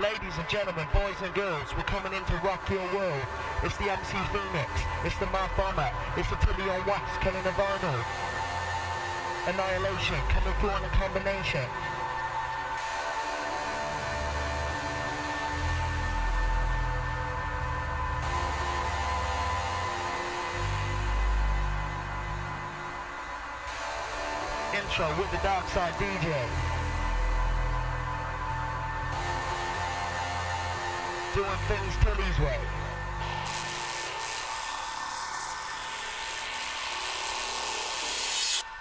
Ladies and gentlemen, boys and girls, we're coming into rock your world. It's the MC Phoenix, it's the Mark Bomber, it's the Tilly on Wax, Killing the Vinyl. Annihilation, coming through on a combination. Intro with the Dark Side DJ. doing things Philly's way.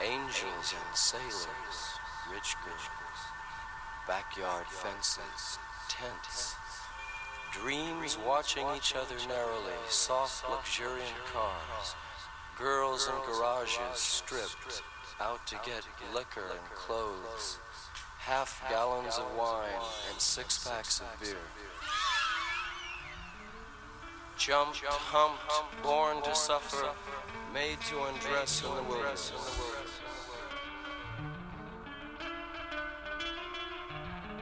Angels and sailors, rich girls, backyard fences, tents, dreams watching each other narrowly, soft luxuriant cars, girls in garages stripped, out to get liquor and clothes, half gallons of wine and six packs of beer. Jumped, humped, born to suffer, made to undress in the wilderness.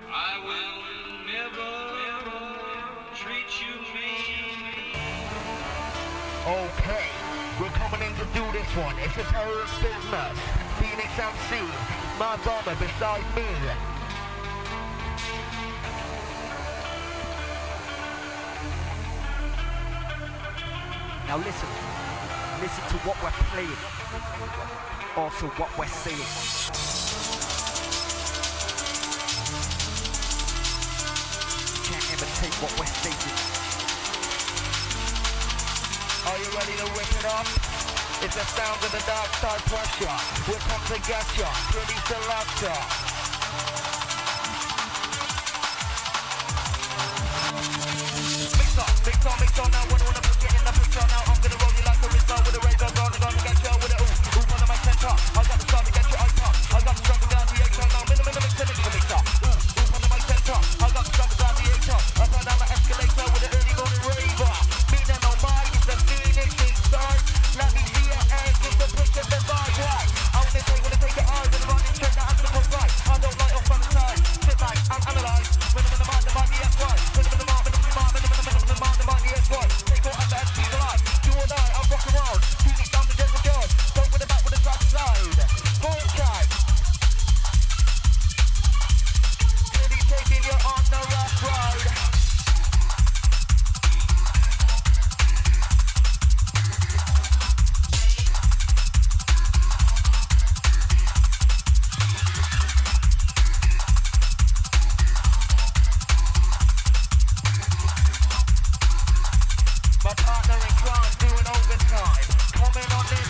I will never, never treat you mean. Okay, we're coming in to do this one. It's a terrorist business. Phoenix MC, my bomber beside me. Now listen, listen to what we're playing, also what we're saying. Can't imitate what we're stating. Are you ready to whip it up? It's the sound of the dark side pressure. We're pumped to get ya, release the. Mix up, mix up, mix up, now one, one, one, turn out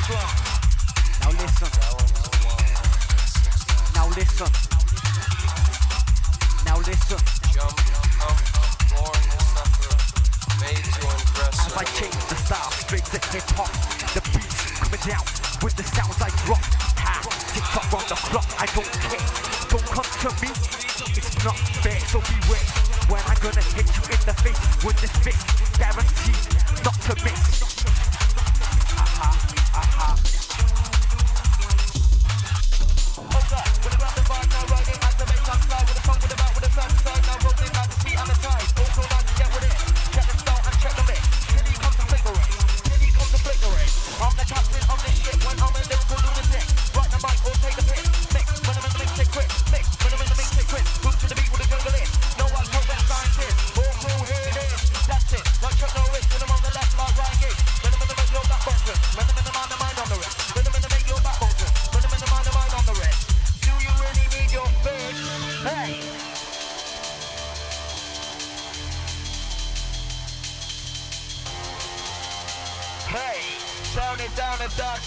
Now listen. Now listen. Now listen. now listen. As I change the style, straight to hip hop, the beats coming down.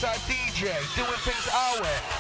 our DJ doing things our way.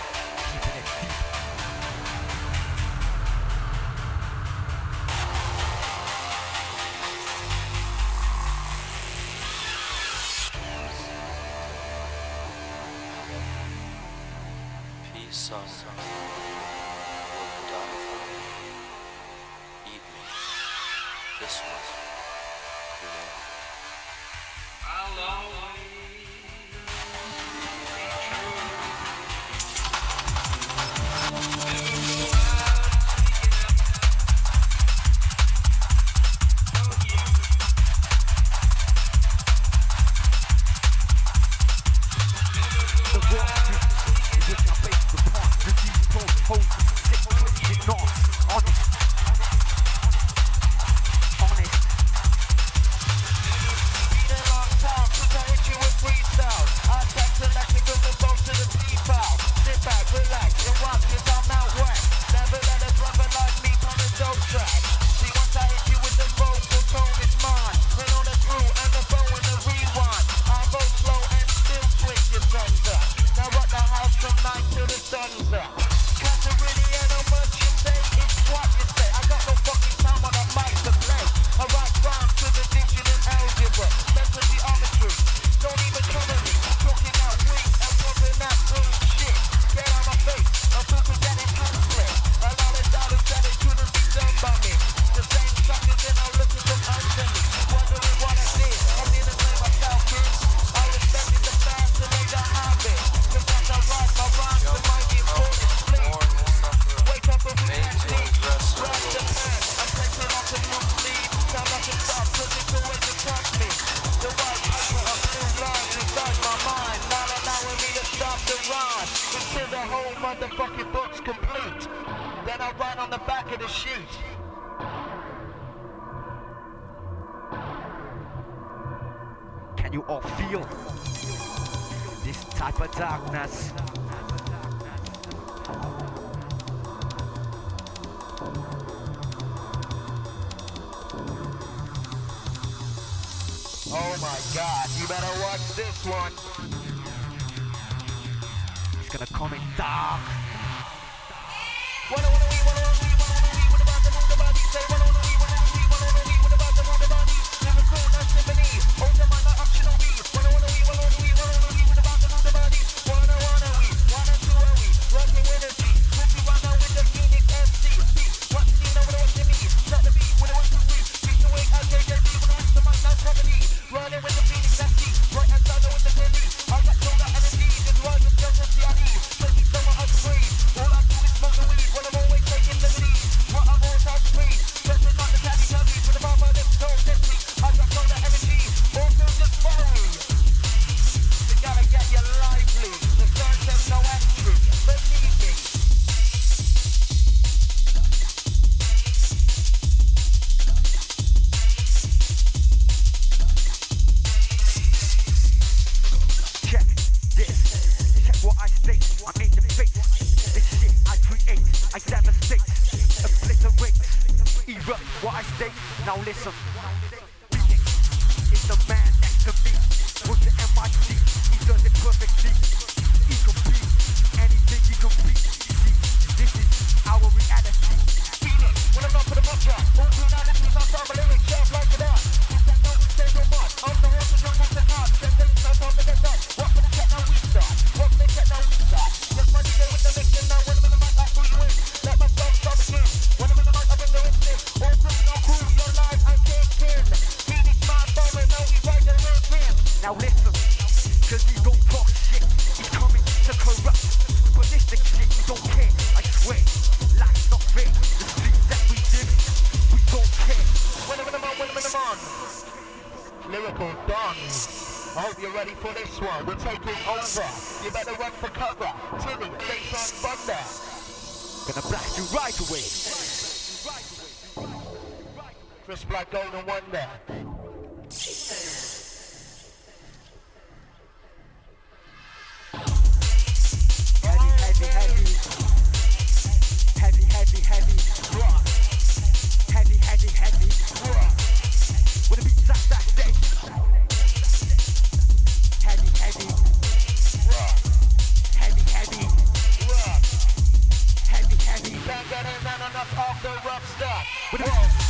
rhyme until the whole motherfucking book's complete. Then I write on the back of the sheet. Can you all feel this type of darkness? Oh my god, you better watch this one gonna come in dark. a rough start.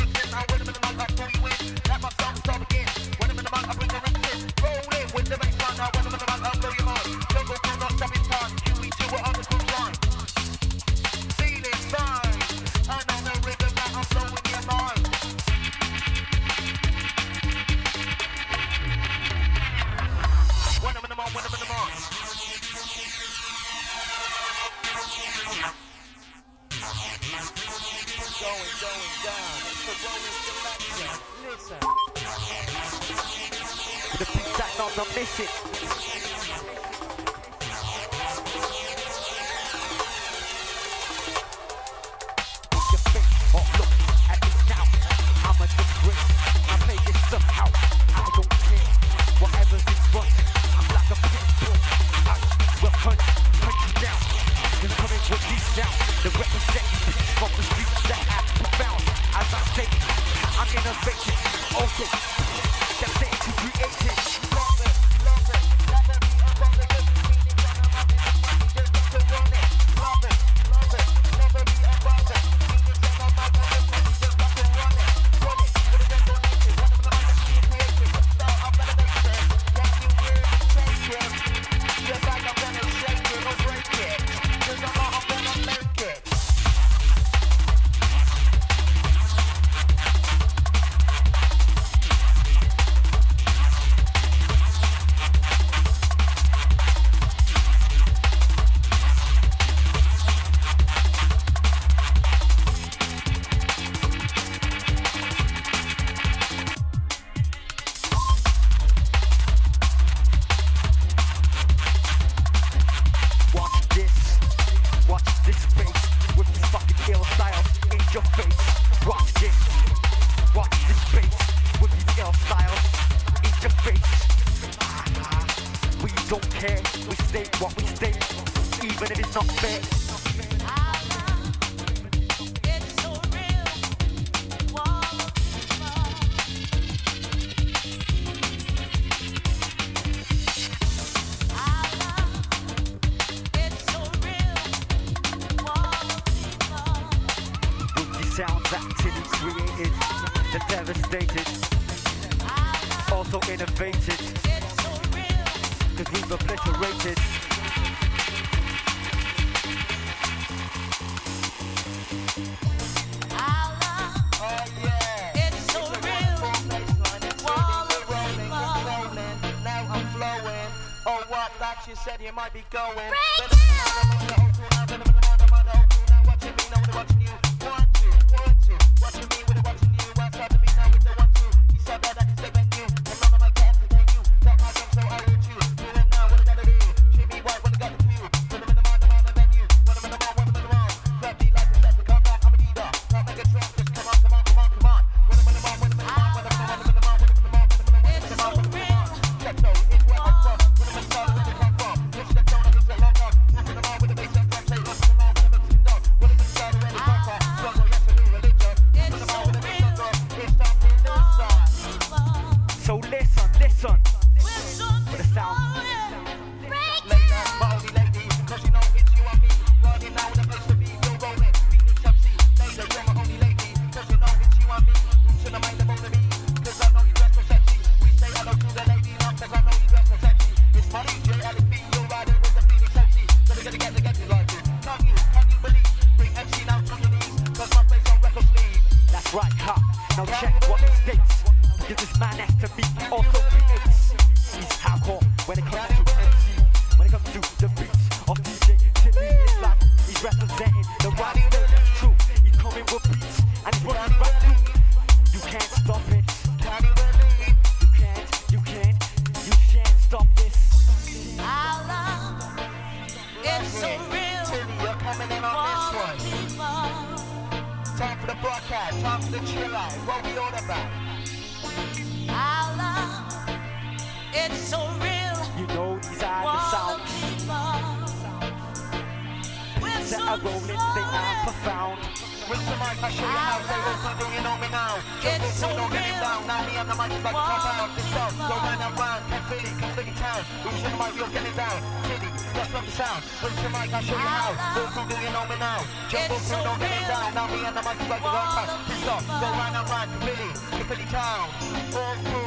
state what we state, even if it's not fair. right cop. Now check what states, because this man has to be also creates. He's hardcore when it comes to MC, when it comes to the beats of DJ. To it's like he's representing the right. never found. With some mic, I show you how they was living, you know me now. Just it's so real. Don't get down, now me and the mic, is about to pop out. This out, go run around, can't fit it, can't fit it town. Who's in the mic, you're getting down. Kitty, that's not the sound. With some mic, I show you how. Little Google, you know me now. Jump up, so don't get it down, now me and the mic, is about to pop out. This out, go run around, can't fit it, can't fit it town. All through.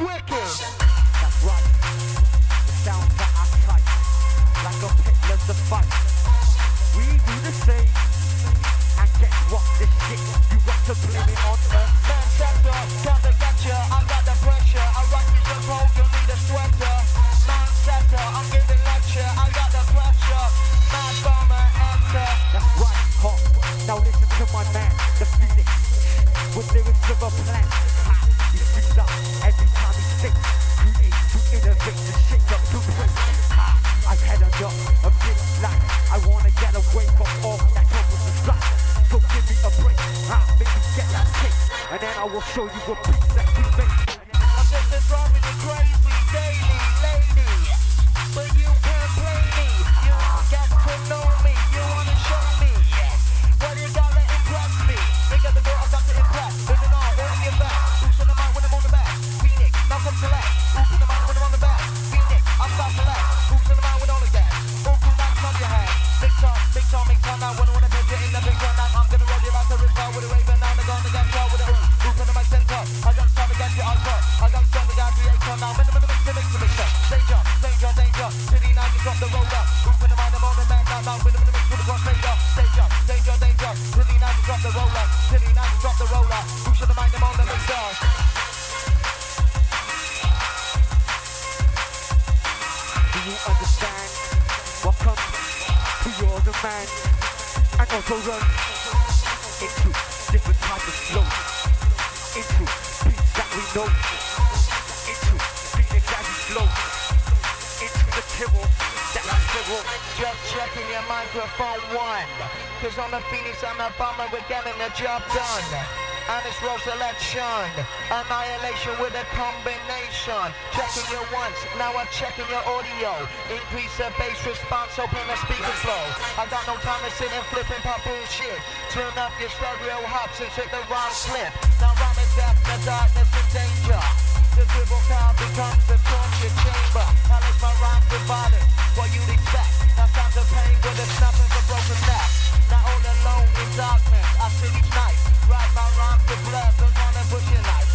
Wicked. Just checking your microphone one. Cause on the Phoenix, I'm a bomber, we're getting the job done. Annis road selection, annihilation with a combination. Checking your once, now I'm checking your audio. Increase the bass response, open the speaker flow. I got no time to sit and flip and pop bullshit. Turn up your stereo hops and check the rhyme slip. Now I'm in death, the darkness and danger. The dribble car becomes the torture chamber my violence. What you expect. The pain broken neck. All alone in darkness, I see each night. Write my rhymes to blood, but on a butcher.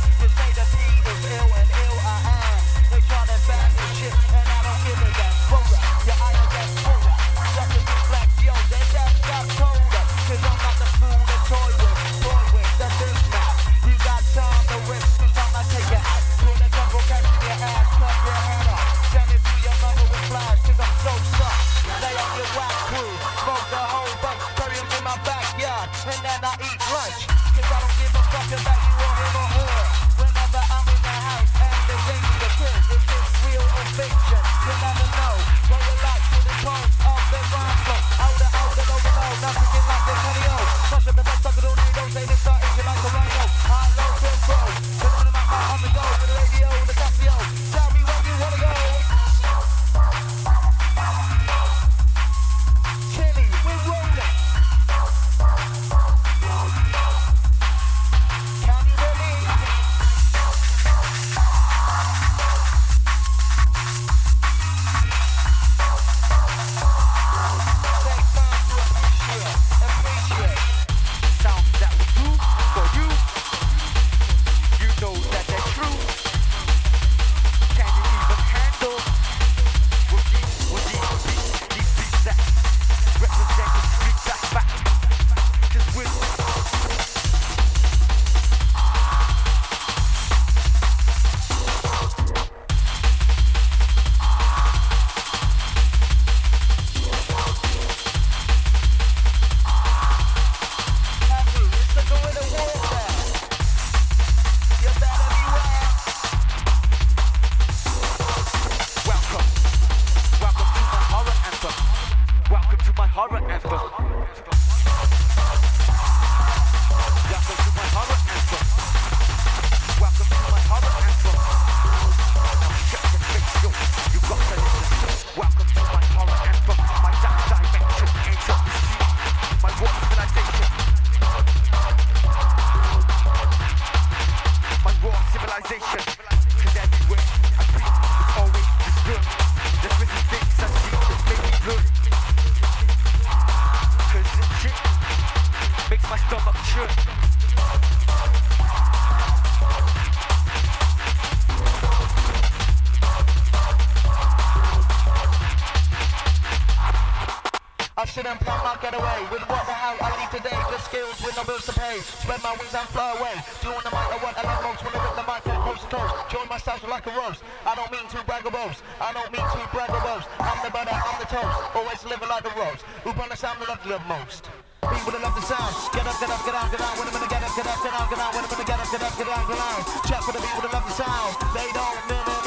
and plan my getaway With what the hell I need today The skills with no bills to pay Spread my wings and fly away Do you want the mic I what I love most Wanna rip the mic from coast to coast Join my styles like a roast I don't mean to brag or boast. I don't mean to brag or boast. I'm the butter, I'm the toast Always living like a roast Upon the sound I love the most people that love the sound. Get up, get up, get out, get out. When I'm gonna get up, get up, get out, get out. When I'm gonna get up, get up, get out, get out. Check for the people that love the sound. They don't minute.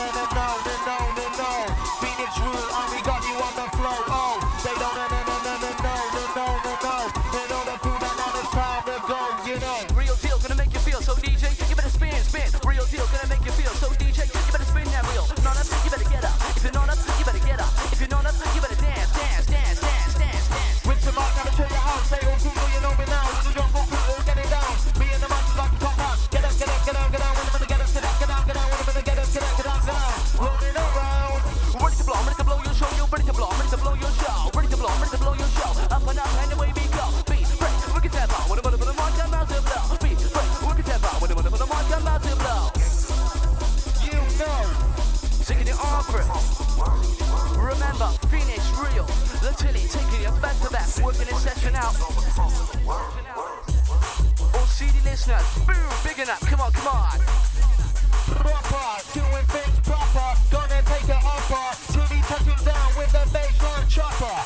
it up. Come on, come on. Proper, doing things proper. Gonna take it upper. Tilly touching down with the baseline chopper.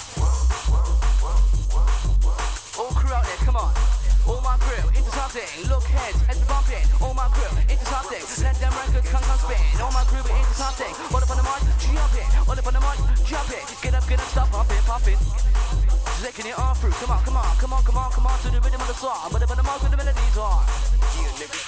All crew out there, come on. All my crew into something. Look heads, heads bumping. All my crew into something. Let them records come, come spin. All my crew into something. All up on the mic, jump it. All up on the mic, jump it. Get up, get up, stop pumping, pumping licking it on through. Come on, come on, come on, come on, come on to the rhythm of the song. But the, but the mic with the melodies are. Yeah, nigga.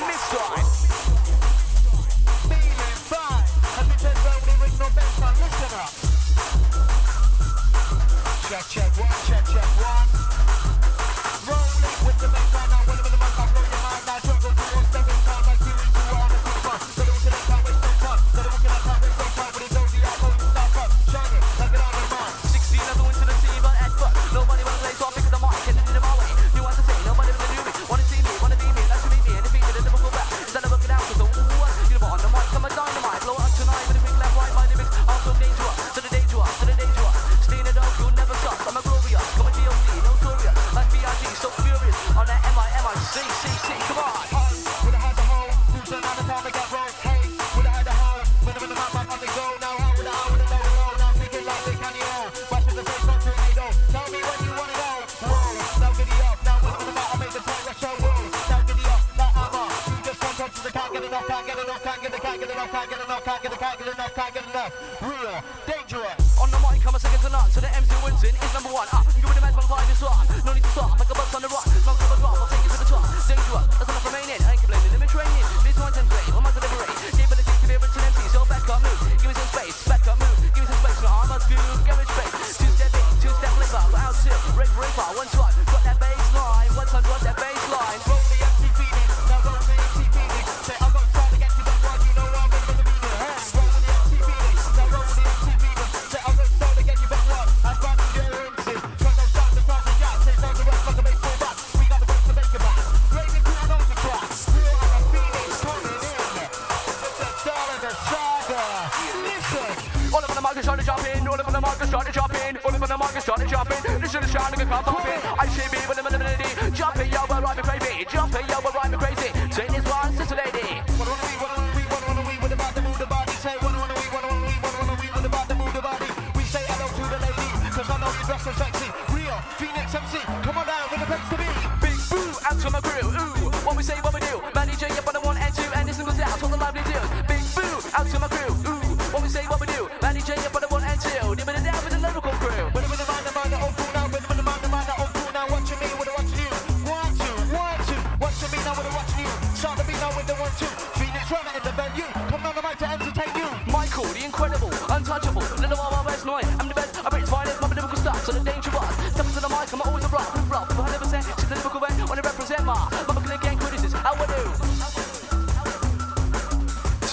Mixline.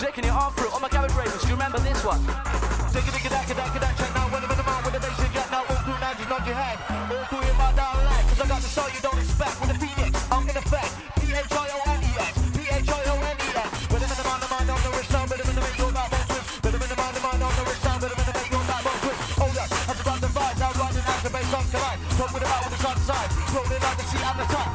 Taking it all through. on my garage ravens, do you remember this one? Take a digga dack, dack, dack, check now. When I'm in the mouth with the bass and jack now, all through now, just nod your head. All through your mouth down like, cause I got the soul you don't expect. With the Phoenix, I'm in effect. P-H-I-O-N-E-X, P-H-I-O-N-E-X. But I'm in the mind, the mind, on the wrist, down, but I'm in the make your back bone twist. Oh, but I'm in the mind, the mind, on the wrist, down, but I'm in the make your back bone twist. Hold up, I just grab the vibe, now riding out the bass on command. Talk with the back with the side to side. Rolling like the seat at the top.